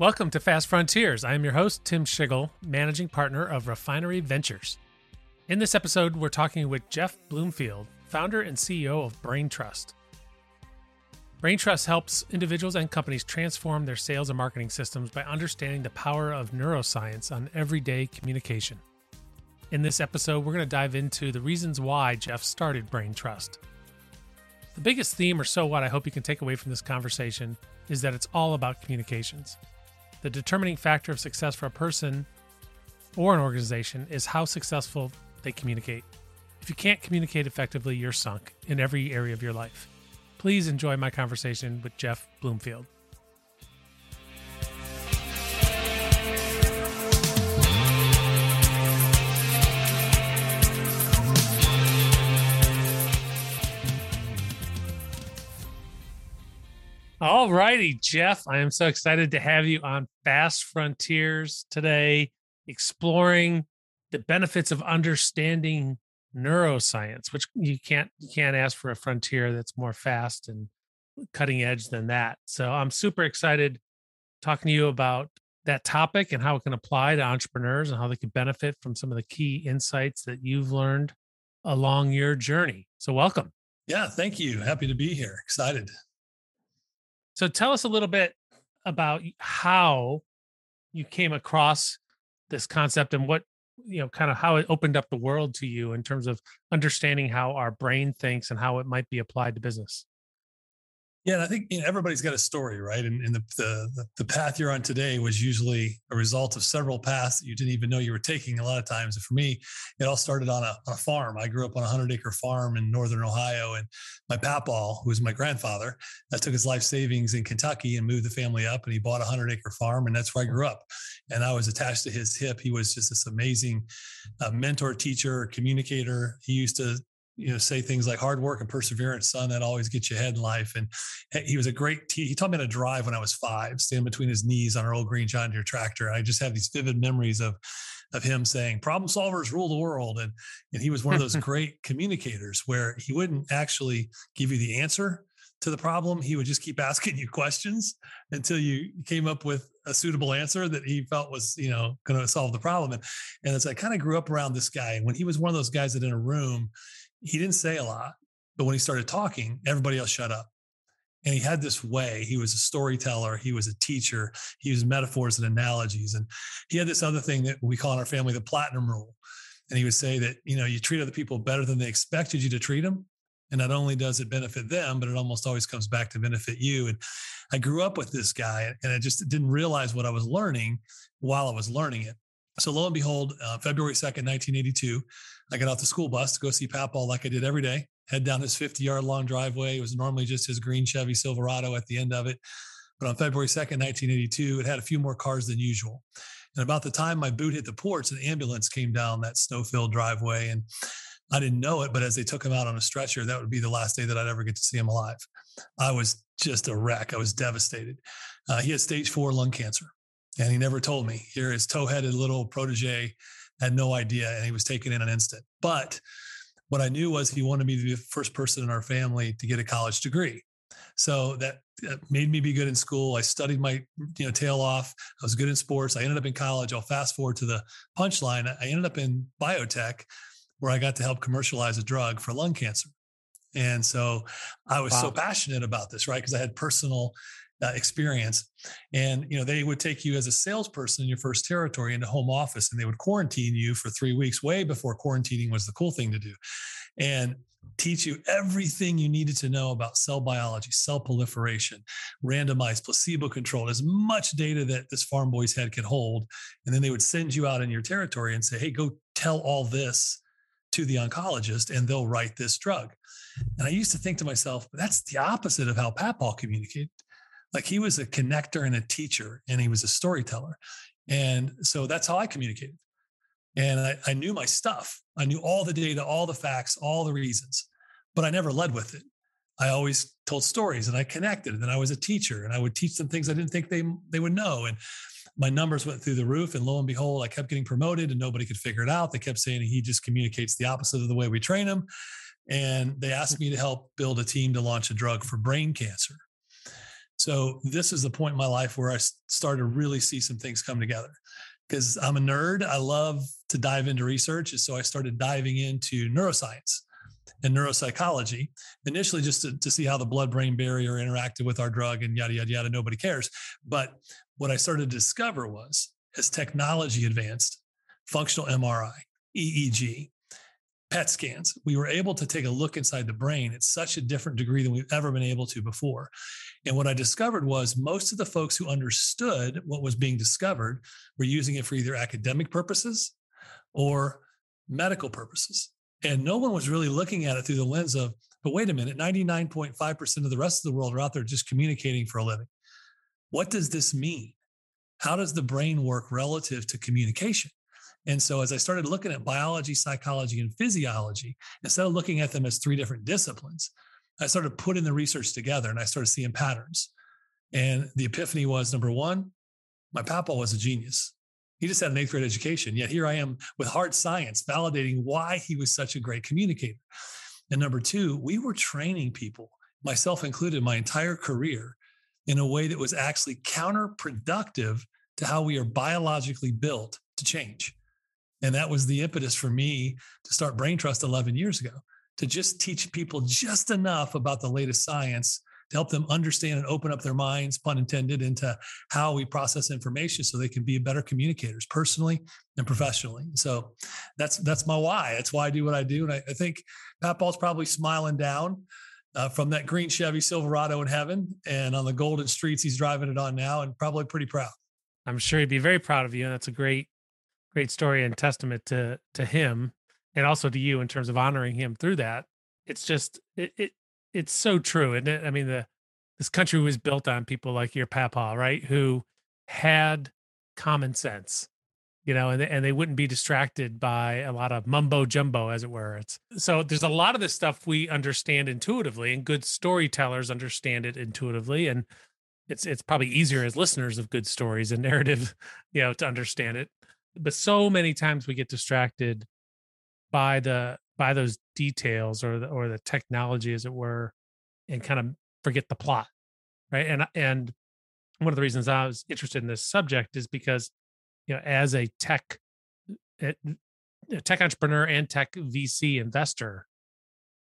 Welcome to Fast Frontiers. I am your host, Tim Schigel, managing partner of Refinery Ventures. In this episode, we're talking with Jeff Bloomfield, founder and CEO of BrainTrust. BrainTrust helps individuals and companies transform their sales and marketing systems by understanding the power of neuroscience on everyday communication. In this episode, we're going to dive into the reasons why Jeff started BrainTrust. The biggest theme, or so what, I hope you can take away from this conversation is that it's all about communications. The determining factor of success for a person or an organization is how successful they communicate. If you can't communicate effectively, you're sunk in every area of your life. Please enjoy my conversation with Jeff Bloomfield. All righty, Jeff. I am so excited to have you on Fast Frontiers today, exploring the benefits of understanding neuroscience, which you can't you can't ask for a frontier that's more fast and cutting edge than that. So I'm super excited talking to you about that topic and how it can apply to entrepreneurs and how they can benefit from some of the key insights that you've learned along your journey. So welcome. Yeah, thank you. Happy to be here. Excited. So tell us a little bit about how you came across this concept and what you know kind of how it opened up the world to you in terms of understanding how our brain thinks and how it might be applied to business yeah, and I think you know, everybody's got a story, right? And, and the, the the path you're on today was usually a result of several paths that you didn't even know you were taking. A lot of times, and for me, it all started on a, on a farm. I grew up on a hundred acre farm in northern Ohio, and my papaw, who was my grandfather, that took his life savings in Kentucky and moved the family up, and he bought a hundred acre farm, and that's where I grew up. And I was attached to his hip. He was just this amazing uh, mentor, teacher, communicator. He used to you know say things like hard work and perseverance son that always gets you ahead in life. And eh, he was a great te- he taught me how to drive when i was five stand between his knees on our old green john deere tractor. And i just have these vivid memories of of him saying problem solvers rule the world. And and he was one of those great communicators where he wouldn't actually give you the answer to the problem. He would just keep asking you questions until you came up with a suitable answer that he felt was you know going to solve the problem. And, and as i kind of grew up around this guy when he was one of those guys that in a room he didn't say a lot, but when he started talking, everybody else shut up. And he had this way. He was a storyteller. He was a teacher. He used metaphors and analogies. And he had this other thing that we call in our family the platinum rule. And he would say that, you know, you treat other people better than they expected you to treat them. And not only does it benefit them, but it almost always comes back to benefit you. And I grew up with this guy and I just didn't realize what I was learning while I was learning it. So lo and behold, uh, February 2nd, 1982, I got off the school bus to go see Papaw like I did every day, head down his 50 yard long driveway. It was normally just his green Chevy Silverado at the end of it. But on February 2nd, 1982, it had a few more cars than usual. And about the time my boot hit the porch, an ambulance came down that snow filled driveway. And I didn't know it, but as they took him out on a stretcher, that would be the last day that I'd ever get to see him alive. I was just a wreck. I was devastated. Uh, he had stage four lung cancer, and he never told me. Here, his toe headed little protege had no idea and he was taken in an instant. But what I knew was he wanted me to be the first person in our family to get a college degree. So that made me be good in school. I studied my you know tail off. I was good in sports. I ended up in college. I'll fast forward to the punchline. I ended up in biotech where I got to help commercialize a drug for lung cancer. And so I was wow. so passionate about this, right? Because I had personal uh, experience. And you know, they would take you as a salesperson in your first territory into home office, and they would quarantine you for three weeks, way before quarantining was the cool thing to do, and teach you everything you needed to know about cell biology, cell proliferation, randomized, placebo-controlled, as much data that this farm boy's head could hold. And then they would send you out in your territory and say, "Hey, go tell all this." to the oncologist and they'll write this drug. And I used to think to myself, that's the opposite of how Papaw communicated. Like he was a connector and a teacher, and he was a storyteller. And so that's how I communicated. And I, I knew my stuff. I knew all the data, all the facts, all the reasons, but I never led with it. I always told stories and I connected. And I was a teacher and I would teach them things I didn't think they, they would know. And my numbers went through the roof. And lo and behold, I kept getting promoted and nobody could figure it out. They kept saying he just communicates the opposite of the way we train him. And they asked me to help build a team to launch a drug for brain cancer. So this is the point in my life where I started to really see some things come together because I'm a nerd. I love to dive into research. And so I started diving into neuroscience and neuropsychology initially just to, to see how the blood brain barrier interacted with our drug and yada, yada, yada. Nobody cares. But what I started to discover was as technology advanced, functional MRI, EEG, PET scans, we were able to take a look inside the brain at such a different degree than we've ever been able to before. And what I discovered was most of the folks who understood what was being discovered were using it for either academic purposes or medical purposes. And no one was really looking at it through the lens of, but wait a minute, 99.5% of the rest of the world are out there just communicating for a living. What does this mean? How does the brain work relative to communication? And so as I started looking at biology, psychology, and physiology, instead of looking at them as three different disciplines, I started putting the research together and I started seeing patterns. And the epiphany was number one, my papaw was a genius. He just had an eighth grade education. Yet here I am with hard science validating why he was such a great communicator. And number two, we were training people, myself included, my entire career in a way that was actually counterproductive to how we are biologically built to change. And that was the impetus for me to start BrainTrust 11 years ago, to just teach people just enough about the latest science to help them understand and open up their minds, pun intended, into how we process information so they can be better communicators personally and professionally. So that's that's my why. That's why I do what I do. And I, I think Papaw's probably smiling down uh, from that green Chevy Silverado in heaven and on the golden streets he's driving it on now and probably pretty proud. I'm sure he'd be very proud of you. And that's a great great story and testament to to him and also to you in terms of honoring him through that. It's just it, it it's so true, and I mean the this country was built on people like your papa, right? Who had common sense, you know, and they, and they wouldn't be distracted by a lot of mumbo jumbo, as it were. It's so there's a lot of this stuff we understand intuitively, and good storytellers understand it intuitively, and it's it's probably easier as listeners of good stories and narrative, you know, to understand it but so many times we get distracted by the by those details or the or the technology as it were and kind of forget the plot right? And and one of the reasons i was interested in this subject is because you know as a tech a tech entrepreneur and tech vc investor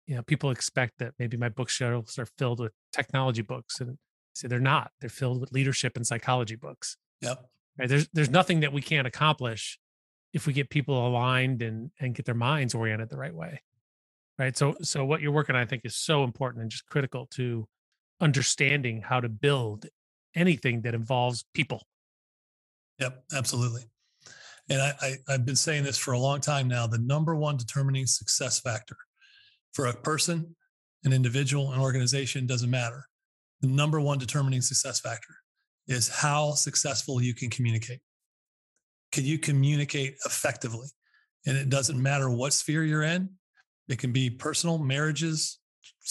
you know people expect that maybe my bookshelves are filled with technology books and say they're not. They're filled with leadership and psychology books. Yep Right? There's there's nothing that we can't accomplish if we get people aligned and and get their minds oriented the right way. Right. So so what you're working on, I think, is so important and just critical to understanding how to build anything that involves people. Yep, absolutely. And I, I I've been saying this for a long time now. The number one determining success factor for a person, an individual, an organization doesn't matter. The number one determining success factor is how successful you can communicate. Can you communicate effectively? And it doesn't matter what sphere you're in. It can be personal, marriages,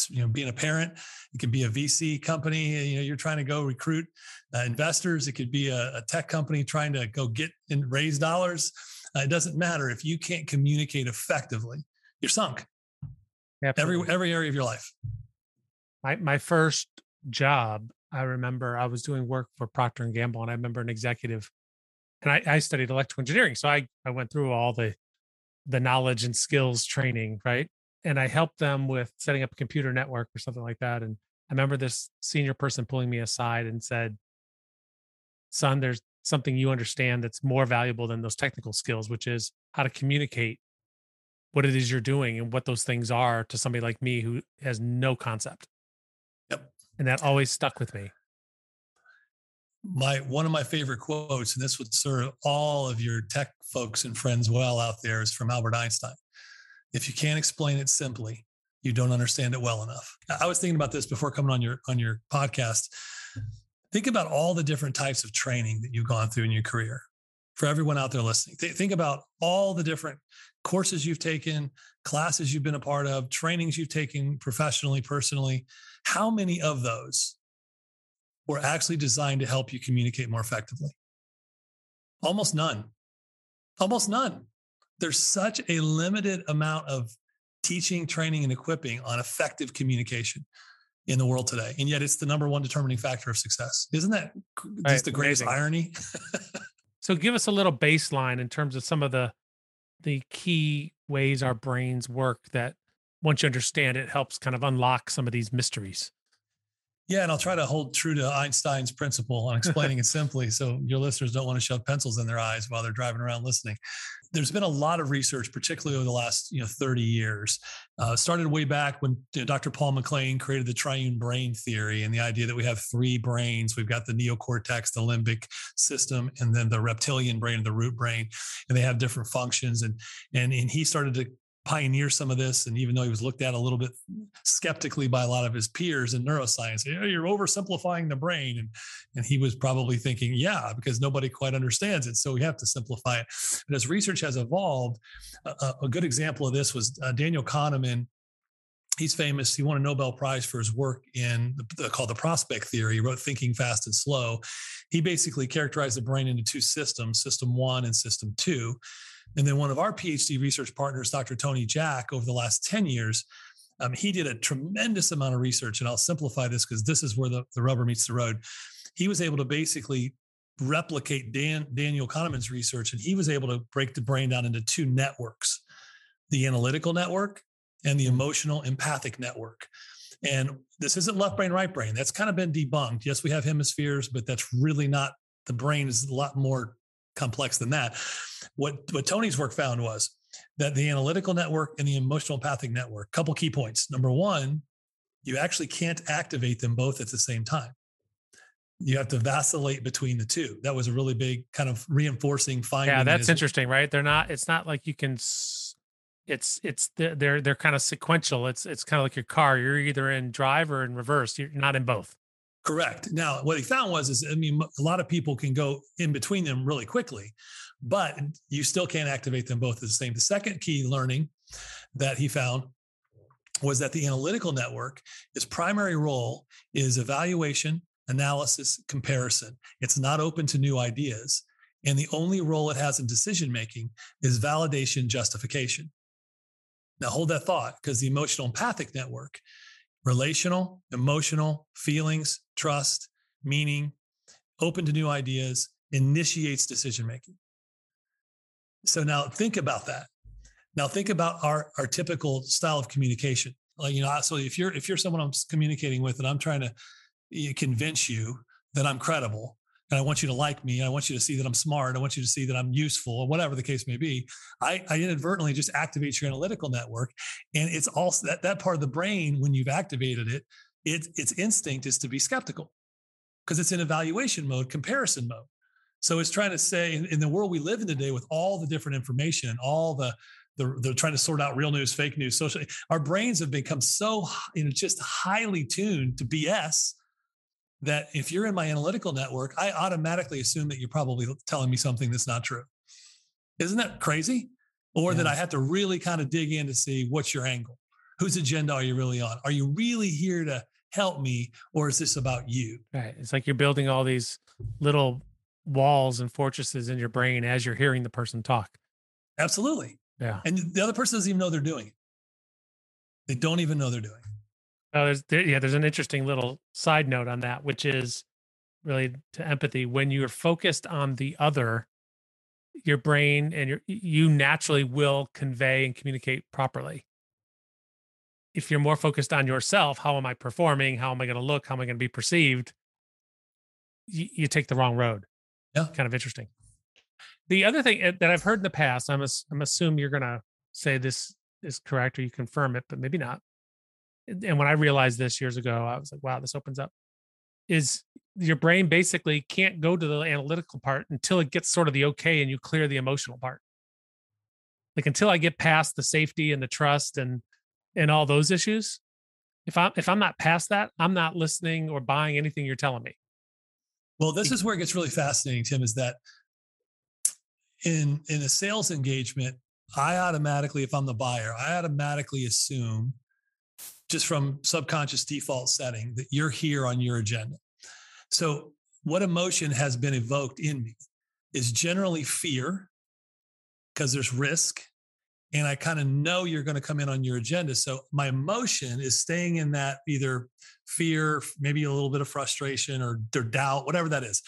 you know, being a parent. It can be a VC company. You know, you're trying to go recruit uh, investors. It could be a, a, tech company trying to go get and raise dollars. Uh, it doesn't matter if you can't communicate effectively. You're sunk. Absolutely. Every every area of your life. My my first job I remember I was doing work for Procter and Gamble, and I remember an executive, and I, I studied electrical engineering, so I I went through all the the knowledge and skills training, right? And I helped them with setting up a computer network or something like that. And I remember this senior person pulling me aside and said, "Son, there's something you understand that's more valuable than those technical skills, which is how to communicate what it is you're doing and what those things are to somebody like me who has no concept." And that always stuck with me. My one of my favorite quotes and this would serve all of your tech folks and friends well out there is from albert einstein. If you can't explain it simply you don't understand it well enough. I was thinking about this before coming on your on your podcast. Think about all the different types of training that you've gone through in your career for everyone out there listening. Th- think about all the different courses you've taken classes you've been a part of trainings you've taken professionally personally how many of those were actually designed to help you communicate more effectively? Almost none. Almost none. There's such a limited amount of teaching, training, and equipping on effective communication. in the world today. And yet it's the number one determining factor of success. Isn't that right. just the greatest Amazing. irony? so give us a little baseline in terms of some of the the key ways our brains work that once you understand it helps kind of unlock some of these mysteries. Yeah, and I'll try to hold true to Einstein's principle on explaining it simply so your listeners don't want to shove pencils in their eyes while they're driving around listening. There's been a lot of research, particularly over the last you know 30 years. Uh, started way back when you know, Dr. Paul MacLean created the triune brain theory and the idea that we have three brains. We've got the neocortex, the limbic system, and then the reptilian brain the root brain, and they have different functions. And and and he started to pioneer some of this. And even though he was looked at a little bit skeptically by a lot of his peers in neuroscience, you're oversimplifying the brain. And, and he was probably thinking, yeah, because nobody quite understands it. So we have to simplify it. But as research has evolved, a, a good example of this was uh, Daniel Kahneman he's famous. He won a Nobel Prize for his work in the, called the prospect theory. He wrote Thinking Fast and Slow. He basically characterized the brain into two systems, system one and system two. And then one of our PhD research partners, Dr. Tony Jack, over the last 10 years, um, he did a tremendous amount of research. And I'll simplify this because this is where the, the rubber meets the road. He was able to basically replicate Dan, Daniel Kahneman's research, and he was able to break the brain down into two networks the analytical network and the mm-hmm. emotional empathic network. And this isn't left brain, right brain. That's kind of been debunked. Yes, we have hemispheres, but that's really not the brain is a lot more complex than that. What what Tony's work found was that the analytical network and the emotional empathic network, couple key points. Number one, you actually can't activate them both at the same time. You have to vacillate between the two. That was a really big kind of reinforcing finding. Yeah, that's interesting, right? They're not. It's not like you can. It's it's they're they're kind of sequential. It's it's kind of like your car. You're either in drive or in reverse. You're not in both. Correct. Now, what he found was, is I mean, a lot of people can go in between them really quickly, but you still can't activate them both at the same. The second key learning that he found was that the analytical network, its primary role is evaluation, analysis, comparison. It's not open to new ideas. And the only role it has in decision making is validation, justification. Now, hold that thought because the emotional empathic network relational, emotional, feelings, trust, meaning, open to new ideas, initiates decision making. So now think about that. Now think about our our typical style of communication. Like you know, so if you're if you're someone I'm communicating with and I'm trying to eh, convince you that I'm credible, and I want you to like me. I want you to see that I'm smart. I want you to see that I'm useful, or whatever the case may be. I, I inadvertently just activate your analytical network, and it's also that that part of the brain when you've activated it, it its instinct is to be skeptical because it's in evaluation mode, comparison mode. So it's trying to say in, in the world we live in today, with all the different information, and all the the, they're trying to sort out real news, fake news, social. Our brains have become so you know just highly tuned to BS that if you're in my analytical network, I automatically assume that you're probably telling me something that's not true. Isn't that crazy? Or yeah. that I have to really kind of dig in to see what's your angle? Whose agenda are you really on? Are you really here to help me or is this about you? Right. It's like you're building all these little walls and fortresses in your brain as you're hearing the person talk. Absolutely. Yeah. And the other person doesn't even know they're doing it. They don't even know they're doing it. Oh, there's there, yeah, there's an interesting little side note on that, which is really to empathy. When you're focused on the other, your brain and your you naturally will convey and communicate properly. If you're more focused on yourself, how am I performing? How am I going to look? How am I going to be perceived? You, you take the wrong road. Yeah, kind of interesting. The other thing eh, that I've heard in the past, I'm I'm assuming you're going to say this is correct or you confirm it, but maybe not and when I realized this years ago, I was like, wow, this opens up. Is your brain basically can't go to the analytical part until it gets sort of the okay and you clear the emotional part. Like until I get past the safety and the trust and and all those issues, if I'm if I'm not past that, I'm not listening or buying anything you're telling me. Well, this is where it gets really fascinating, Tim, is that in in a sales engagement, I automatically, if I'm the buyer, I automatically assume just from subconscious default setting that you're here on your agenda. So, what emotion has been evoked in me is generally fear because there's risk and I kind of know you're going to come in on your agenda. So my emotion is staying in that either fear, maybe a little bit of frustration or, or doubt, whatever that is.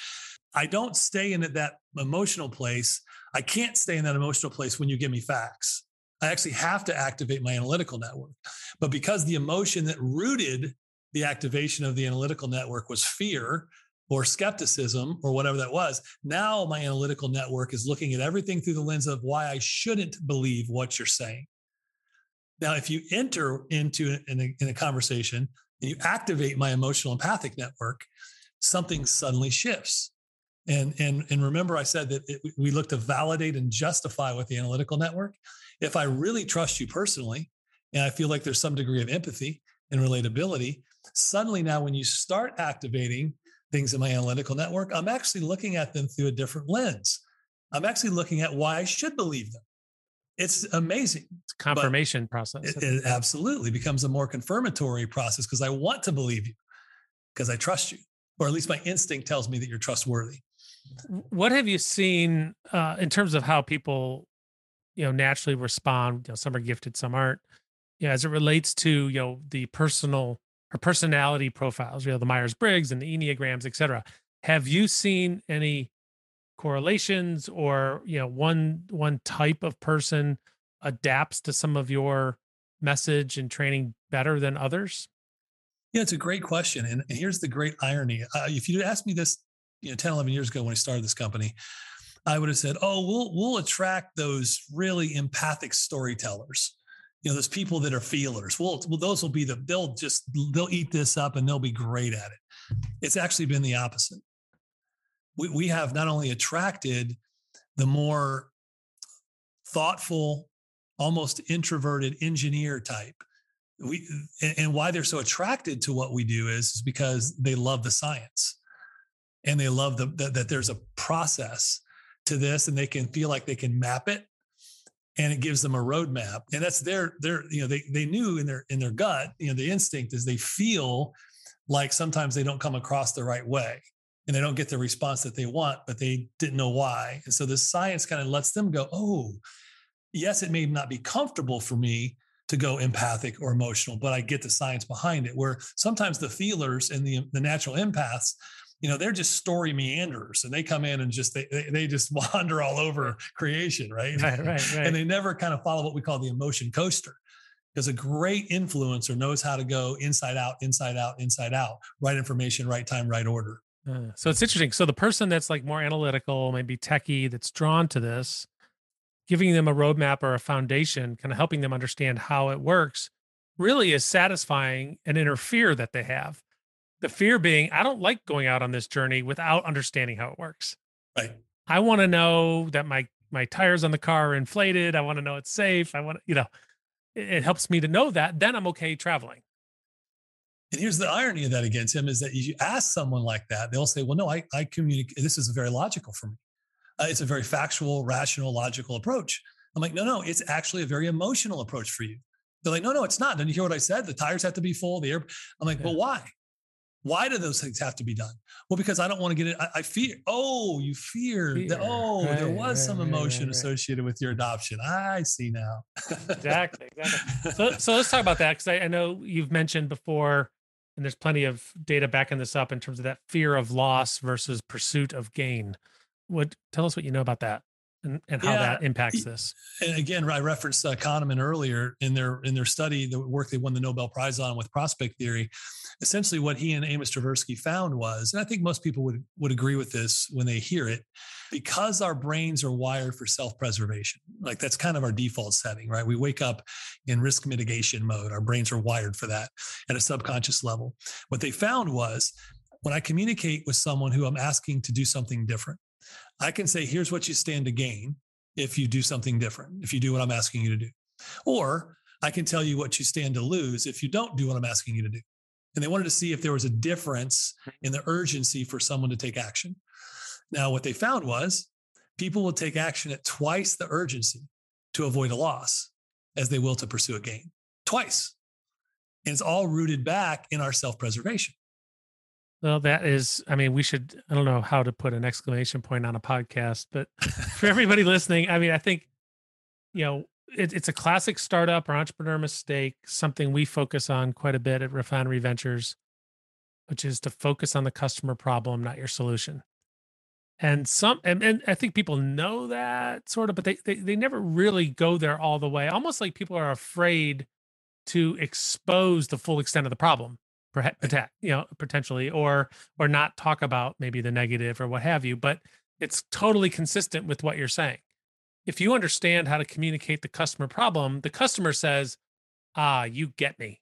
I don't stay in that emotional place. I can't stay in that emotional place when you give me facts. I actually have to activate my analytical network. But because the emotion that rooted the activation of the analytical network was fear or skepticism or whatever that was, now my analytical network is looking at everything through the lens of why I shouldn't believe what you're saying. Now, if you enter into in a, in a conversation and you activate my emotional empathic network, something suddenly shifts. And, and, and remember, I said that it, we look to validate and justify with the analytical network. If I really trust you personally, and I feel like there's some degree of empathy and relatability, suddenly now when you start activating things in my analytical network, I'm actually looking at them through a different lens. I'm actually looking at why I should believe them. It's amazing. It's confirmation process. It, it absolutely becomes a more confirmatory process because I want to believe you because I trust you, or at least my instinct tells me that you're trustworthy. What have you seen uh, in terms of how people you know naturally respond you know some are gifted some aren't. You know, as it relates to you know the personal or personality profiles you know the myers-briggs and the enneagrams et cetera have you seen any correlations or you know one one type of person adapts to some of your message and training better than others? Yeah it's a great question and here's the great irony. Uh, if you'd asked me this you know 10 11 years ago when i started this company I would have said, "Oh, we'll we'll attract those really empathic storytellers. You know, those people that are feelers. Well, well, those will be the they'll just they'll eat this up and they'll be great at it." It's actually been the opposite. We we have not only attracted the more thoughtful, almost introverted engineer type. We and why they're so attracted to what we do is, is because they love the science and they love the, that, that there's a process to this and they can feel like they can map it and it gives them a roadmap and that's their their you know they they knew in their in their gut you know the instinct is they feel like sometimes they don't come across the right way and they don't get the response that they want but they didn't know why and so the science kind of lets them go oh yes it may not be comfortable for me to go empathic or emotional but i get the science behind it where sometimes the feelers and the the natural empaths you know they're just story meanders and they come in and just they they just wander all over creation right? Right right, right. and they never kind of follow what we call the emotion coaster because a great influencer knows how to go inside out inside out inside out right information right time right order. Uh, so it's interesting. So the person that's like more analytical maybe techie that's drawn to this giving them a roadmap or a foundation kind of helping them understand how it works really is satisfying an inner fear that they have the fear being, I don't like going out on this journey without understanding how it works. Right. I want to know that my my tires on the car are inflated. I want to know it's safe. I want to, you know, it, it helps me to know that. Then I'm okay traveling. And here's the irony of that again, Tim, is that you ask someone like that, they'll say, well, no, I, I communicate. This is very logical for me. Uh, it's a very factual, rational, logical approach. I'm like, no, no, it's actually a very emotional approach for you. They're like, no, no, it's not. Didn't you hear what I said? The tires have to be full. The air. I'm like, yeah. well, why? Why do those things have to be done? Well, because I don't want to get it. I, I fear. Oh, you fear, fear. that. Oh, right, there was right, some emotion right, associated with your adoption. I see now. exactly. Exactly. So, so let's talk about that because I, I know you've mentioned before, and there's plenty of data backing this up in terms of that fear of loss versus pursuit of gain. What tell us what you know about that? And, and how yeah. that impacts this. And again, I referenced uh, Kahneman earlier in their in their study, the work they won the Nobel Prize on with prospect theory. Essentially, what he and Amos Tversky found was, and I think most people would would agree with this when they hear it, because our brains are wired for self preservation. Like that's kind of our default setting, right? We wake up in risk mitigation mode. Our brains are wired for that at a subconscious level. What they found was when I communicate with someone who I'm asking to do something different I can say, here's what you stand to gain if you do something different, if you do what I'm asking you to do. Or I can tell you what you stand to lose if you don't do what I'm asking you to do. And they wanted to see if there was a difference in the urgency for someone to take action. Now, what they found was people will take action at twice the urgency to avoid a loss as they will to pursue a gain. Twice. And it's all rooted back in our self preservation. Well, that is, I mean, we should, I don't know how to put an exclamation point on a podcast, but for everybody listening, I mean, I think, you know, it, it's a classic startup or entrepreneur mistake, something we focus on quite a bit at Refinery Ventures, which is to focus on the customer problem, not your solution. And some, and, and I think people know that sort of, but they, they they never really go there all the way. Almost like people are afraid to expose the full extent of the problem, perhaps, you know, potentially, or or not talk about maybe the negative or what have you. But it's totally consistent with what you're saying if you understand how to communicate the customer problem, the customer says, ah, you get me.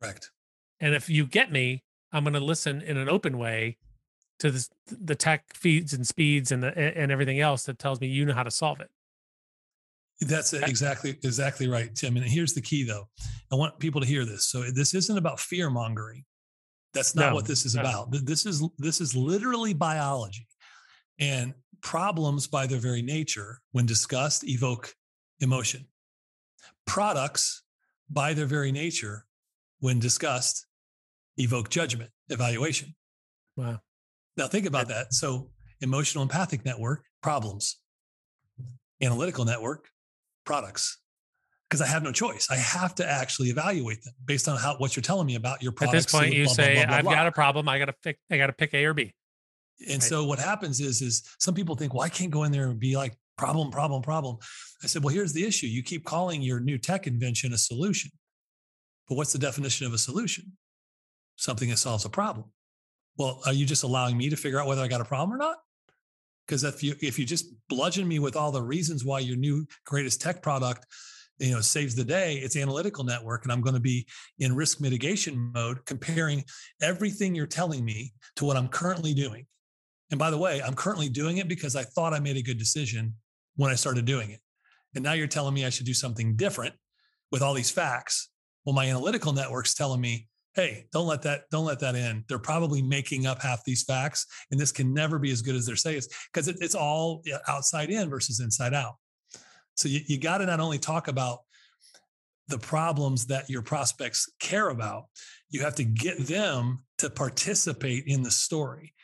Correct. And if you get me, I'm going to listen in an open way to the, the tech feeds and speeds and the, and everything else that tells me you know how to solve it. That's exactly exactly right, Tim. And here's the key, though. I want people to hear this. So this isn't about fear mongering. That's not no, what this is no. about. This is this is literally biology. And problems, by their very nature, when discussed, evoke emotion. Products, by their very nature, when discussed, evoke judgment, evaluation. Wow. Now, think about that. So, emotional empathic network, problems, analytical network, products. Because I have no choice. I have to actually evaluate them based on how what you're telling me about your products. At this point, you blah, say, blah, blah, "I've got a problem. I got to pick. I got to pick A or B." And right. so what happens is, is some people think, well, I can't go in there and be like problem, problem, problem. I said, well, here's the issue. You keep calling your new tech invention a solution. But what's the definition of a solution? Something that solves a problem. Well, are you just allowing me to figure out whether I got a problem or not? Because if you if you just bludgeon me with all the reasons why your new greatest tech product you know saves the day it's analytical network and i'm going to be in risk mitigation mode comparing everything you're telling me to what i'm currently doing and by the way, I'm currently doing it because I thought I made a good decision when I started doing it. And now you're telling me I should do something different with all these facts. Well, my analytical network's telling me, hey, don't let that, don't let that in. They're probably making up half these facts. And this can never be as good as they're saying because it, it's all outside in versus inside out. So you, you got to not only talk about the problems that your prospects care about, you have to get them to participate in the story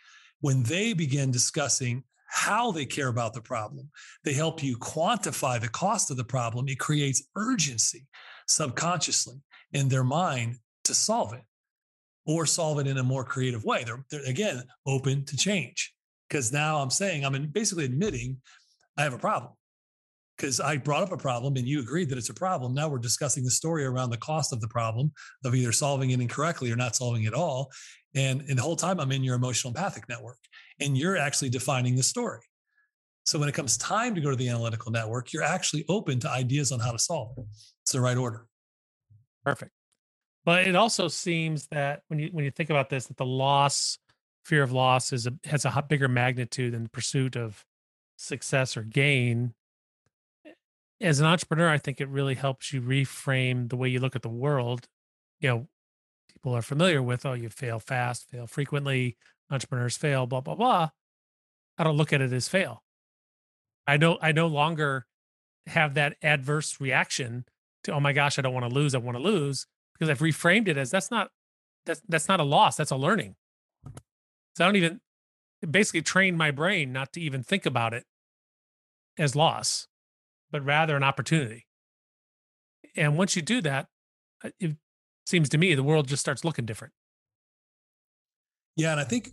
when they begin discussing how they care about the problem, they help you quantify the cost of the problem. It creates urgency subconsciously in their mind to solve it or solve it in a more creative way. They're, they're again open to change because now I'm saying, I'm basically admitting I have a problem because I brought up a problem and you agreed that it's a problem. Now we're discussing the story around the cost of the problem of either solving it incorrectly or not solving it at all. And, and the whole time I'm in your emotional empathic network and you're actually defining the story. So when it comes time to go to the analytical network, you're actually open to ideas on how to solve it. It's the right order. Perfect. But it also seems that when you when you think about this, that the loss, fear of loss, is a has a bigger magnitude than the pursuit of success or gain. As an entrepreneur, I think it really helps you reframe the way you look at the world. You know, people are familiar with, oh, you fail fast, fail frequently, entrepreneurs fail, blah, blah, blah. I don't look at it as fail. I know I no longer have that adverse reaction to, oh my gosh, I don't want to lose, I want to lose, because I've reframed it as that's not that's that's not a loss, that's a learning. So I don't even basically train my brain not to even think about it as loss, but rather an opportunity. And once you do that, uh, it seems to me the world just starts looking different. Yeah, and I think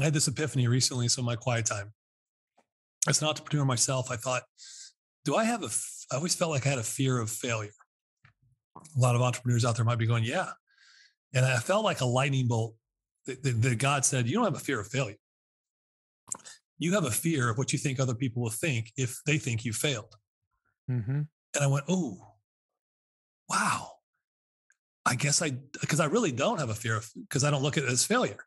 I had this epiphany recently. So my quiet time, as an entrepreneur myself, I thought, do I have a? I always felt like I had a fear of failure. A lot of entrepreneurs out there might be going, yeah, and I felt like a lightning bolt. That God said, you don't have a fear of failure. You have a fear of what you think other people will think if they think you failed. Mm-hmm. And I went, oh, wow I guess I, because I really don't have a fear of, because I don't look at it as failure.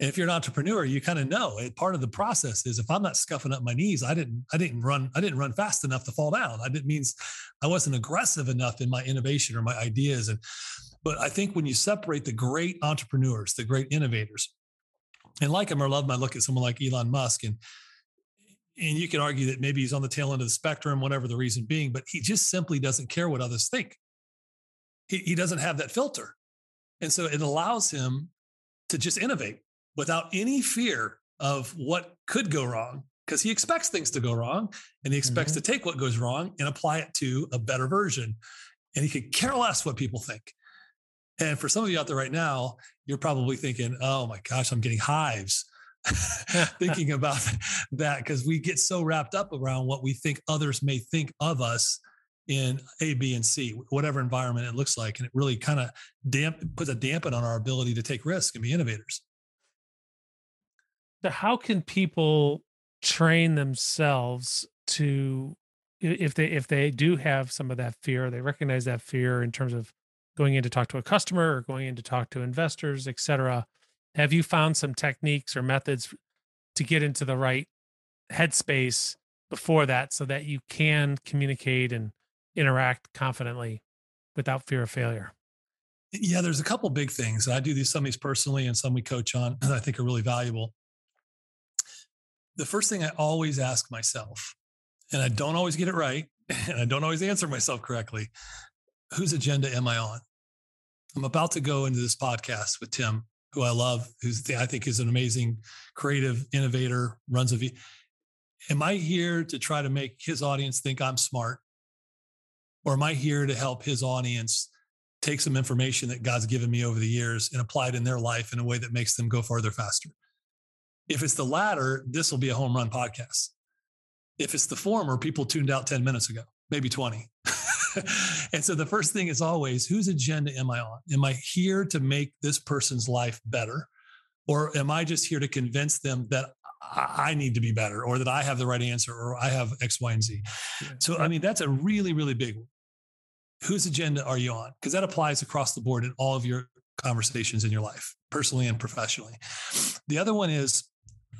And if you're an entrepreneur, you kind of know it, part of the process is if I'm not scuffing up my knees, I didn't, I didn't run, I didn't run fast enough to fall down. I didn't means I wasn't aggressive enough in my innovation or my ideas. And, but I think when you separate the great entrepreneurs, the great innovators, and like him or love him, I look at someone like Elon Musk and, and you can argue that maybe he's on the tail end of the spectrum, whatever the reason being, but he just simply doesn't care what others think he, he doesn't have that filter. And so it allows him to just innovate without any fear of what could go wrong because he expects things to go wrong and he expects mm-hmm. to take what goes wrong and apply it to a better version. And he could care less what people think. And for some of you out there right now, you're probably thinking, oh my gosh, I'm getting hives thinking about that because we get so wrapped up around what we think others may think of us in A, B, and C, whatever environment it looks like. And it really kind of damp puts a dampen on our ability to take risks and be innovators. How can people train themselves to if they if they do have some of that fear, they recognize that fear in terms of going in to talk to a customer or going in to talk to investors, et cetera. Have you found some techniques or methods to get into the right headspace before that so that you can communicate and interact confidently without fear of failure? Yeah, there's a couple big things. I do these some of these personally and some we coach on that I think are really valuable. The first thing I always ask myself, and I don't always get it right, and I don't always answer myself correctly, whose agenda am I on? I'm about to go into this podcast with Tim, who I love, who's I think is an amazing creative innovator, runs a V. Am I here to try to make his audience think I'm smart? Or am I here to help his audience take some information that God's given me over the years and apply it in their life in a way that makes them go farther faster? If it's the latter, this will be a home run podcast. If it's the former, people tuned out 10 minutes ago, maybe 20. and so the first thing is always whose agenda am I on? Am I here to make this person's life better? Or am I just here to convince them that I need to be better or that I have the right answer or I have X, Y, and Z? So, I mean, that's a really, really big one. Whose agenda are you on? Because that applies across the board in all of your conversations in your life, personally and professionally. The other one is,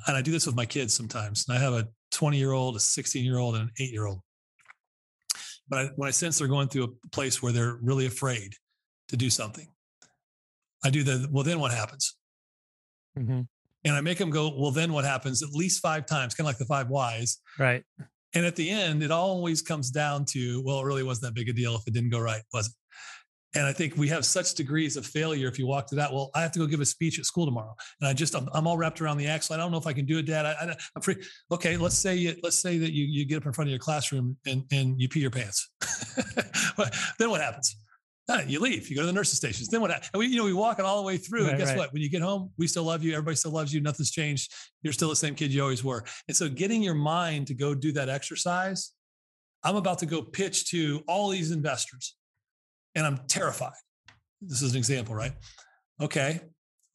and I do this with my kids sometimes, and I have a 20 year old, a 16 year old, and an eight year old. But I, when I sense they're going through a place where they're really afraid to do something, I do the, well, then what happens? Mm-hmm. And I make them go, well, then what happens at least five times, kind of like the five whys. Right. And at the end, it always comes down to, well, it really wasn't that big a deal if it didn't go right, was it? And I think we have such degrees of failure if you walk to that. Well, I have to go give a speech at school tomorrow, and I just I'm, I'm all wrapped around the axle. I don't know if I can do it, Dad. I, am free. Okay, let's say you, let's say that you you get up in front of your classroom and and you pee your pants. then what happens? You leave. You go to the nurses' stations. Then what? We, you know, we walk it all the way through. Right, and guess right. what? When you get home, we still love you. Everybody still loves you. Nothing's changed. You're still the same kid you always were. And so, getting your mind to go do that exercise. I'm about to go pitch to all these investors, and I'm terrified this is an example, right? Okay,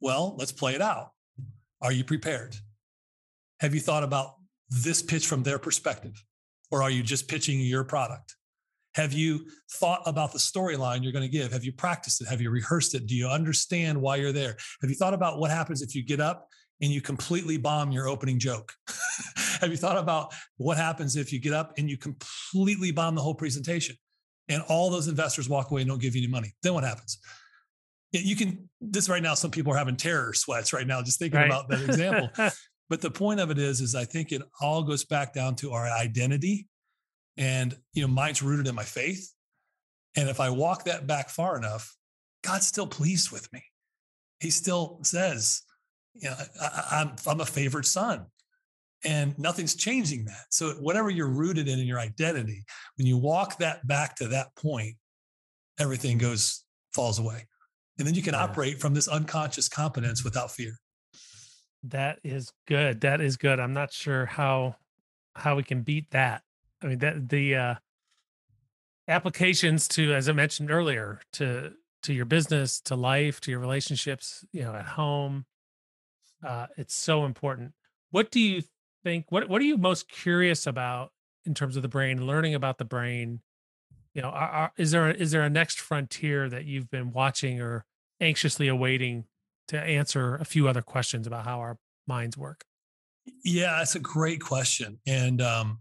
well, let's play it out. Are you prepared? Have you thought about this pitch from their perspective? Or are you just pitching your product? Have you thought about the storyline you're going to give? Have you practiced it? Have you rehearsed it? Do you understand why you're there? Have you thought about what happens if you get up and you completely bomb your opening joke? Have you thought about what happens if you get up and you completely bomb the whole presentation? And all those investors walk away and don't give you any money, then what happens? You can, this right now, some people are having terror sweats right now, just thinking right. about that example. but the point of it is, is I think it all goes back down to our identity. And, you know, mine's rooted in my faith. And if I walk that back far enough, God's still pleased with me. He still says, you know, I, I'm, I'm a favored son and nothing's changing that. So whatever you're rooted in in your identity, when you walk that back to that point, everything goes falls away. And then you can yeah. operate from this unconscious competence without fear. That is good. That is good. I'm not sure how how we can beat that. I mean that the uh applications to as I mentioned earlier to to your business, to life, to your relationships, you know, at home. Uh it's so important. What do you think what what are you most curious about in terms of the brain learning about the brain? You know are, are, is there a, is there a next frontier that you've been watching or anxiously awaiting to answer a few other questions about how our minds work? Yeah that's a great question and um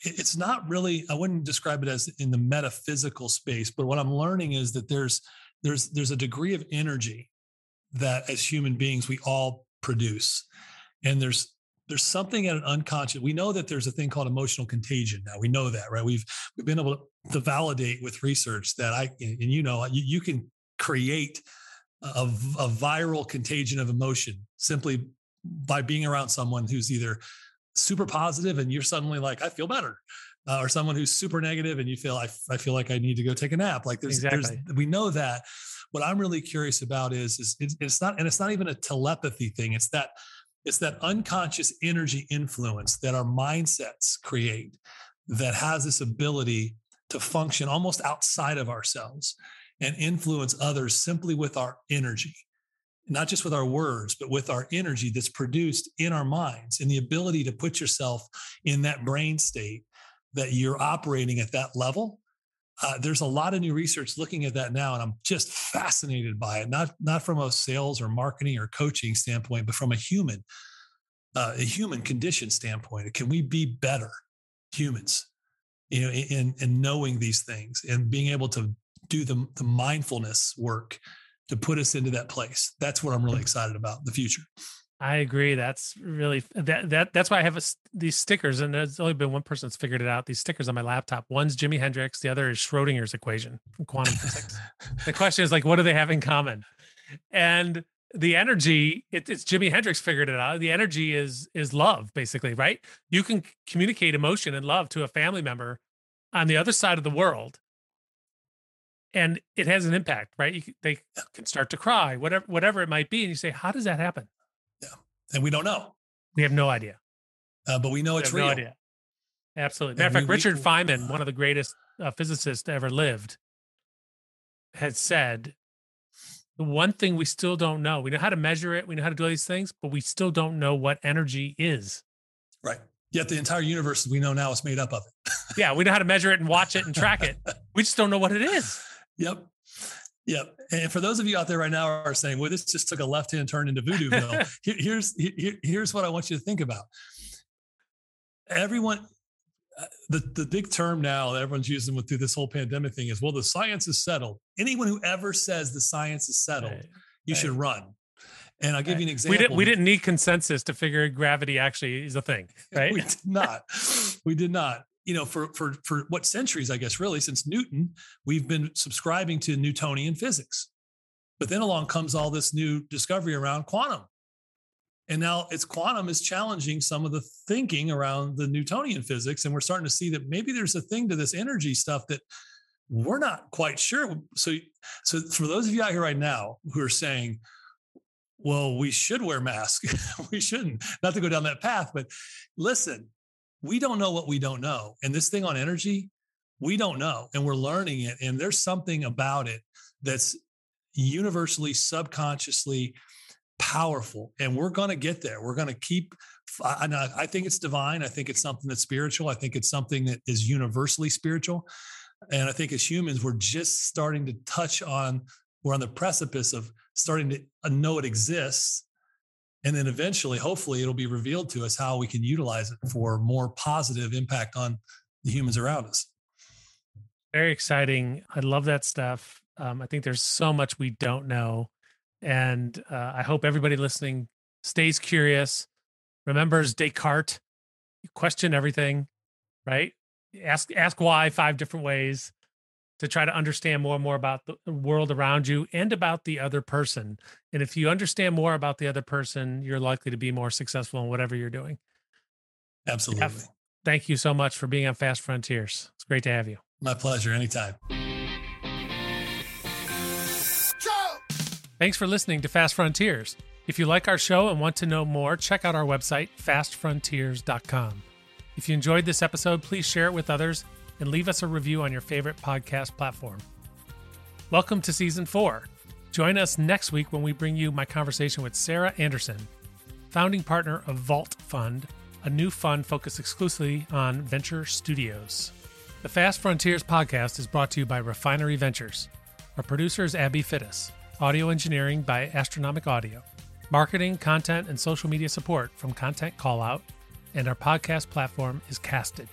it's not really i wouldn't describe it as in the metaphysical space but what i'm learning is that there's there's there's a degree of energy that as human beings we all produce and there's there's something at an unconscious we know that there's a thing called emotional contagion now we know that right we've we've been able to validate with research that i and you know you, you can create a, a viral contagion of emotion simply by being around someone who's either super positive and you're suddenly like, I feel better. Uh, or someone who's super negative and you feel I, I feel like I need to go take a nap. Like there's, exactly. there's we know that. What I'm really curious about is, is it's, it's not, and it's not even a telepathy thing. It's that, it's that unconscious energy influence that our mindsets create that has this ability to function almost outside of ourselves and influence others simply with our energy not just with our words, but with our energy that's produced in our minds and the ability to put yourself in that brain state that you're operating at that level. Uh, there's a lot of new research looking at that now, and I'm just fascinated by it. Not not from a sales or marketing or coaching standpoint, but from a human, uh, a human condition standpoint. Can we be better humans? You know, in in knowing these things and being able to do the the mindfulness work to put us into that place. That's what I'm really excited about the future. I agree. That's really that that that's why I have a, these stickers, and there's only been one person that's figured it out. These stickers on my laptop. One's Jimi Hendrix, the other is Schrodinger's equation from quantum physics. The question is like, what do they have in common? And the energy, it, it's Jimi Hendrix figured it out. The energy is is love, basically, right? You can communicate emotion and love to a family member on the other side of the world and it has an impact, right? You, they can start to cry, whatever whatever it might be, and you say, "How does that happen?" And we don't know. We have no idea, uh, but we know we it's real. No idea. Absolutely. Matter of fact, we, Richard we, Feynman, one of the greatest uh, physicists to ever lived, had said the one thing we still don't know. We know how to measure it. We know how to do all these things, but we still don't know what energy is. Right. Yet the entire universe we know now is made up of it. yeah, we know how to measure it and watch it and track it. We just don't know what it is. Yep. Yep. And for those of you out there right now are saying, well, this just took a left hand turn into Voodooville. Here, here's, here, here's what I want you to think about. Everyone, uh, the, the big term now that everyone's using with through this whole pandemic thing is, well, the science is settled. Anyone who ever says the science is settled, right. you right. should run. And I'll give right. you an example. We, didn't, we didn't need consensus to figure gravity actually is a thing, right? we did not. We did not you know, for for for what centuries, I guess, really, since Newton, we've been subscribing to Newtonian physics. But then along comes all this new discovery around quantum. And now it's quantum is challenging some of the thinking around the Newtonian physics. And we're starting to see that maybe there's a thing to this energy stuff that we're not quite sure. So, so for those of you out here right now who are saying, well, we should wear masks, we shouldn't, not to go down that path, but listen, we don't know what we don't know. And this thing on energy, we don't know. And we're learning it. And there's something about it that's universally, subconsciously powerful. And we're going to get there. We're going to keep. I, I think it's divine. I think it's something that's spiritual. I think it's something that is universally spiritual. And I think as humans, we're just starting to touch on, we're on the precipice of starting to uh, know it exists and then eventually hopefully it'll be revealed to us how we can utilize it for more positive impact on the humans around us. Very exciting. I love that stuff. Um, i think there's so much we don't know. And uh, i hope everybody listening stays curious remembers descartes. Question everything right? Ask ask why five different ways to try to understand more and more about the world around you and about the other person. And if you understand more about the other person, you're likely to be more successful in whatever you're doing. Absolutely. thank you so much for being on Fast Frontiers. It's great to have you. My pleasure. Anytime. Thanks for listening to Fast Frontiers. If you like our show and want to know more, check out our website, fastfrontiers.com. If you enjoyed this episode, please share it with others and leave us a review on your favorite podcast platform. Welcome to season four. Join us next week when we bring you my conversation with Sarah Anderson, founding partner of Vault Fund, a new fund focused exclusively on venture studios. The Fast Frontiers podcast is brought to you by Refinery Ventures. Our producer is Abby Fittis, audio engineering by Astronomic Audio, marketing, content, and social media support from Content Callout, and our podcast platform is Casted.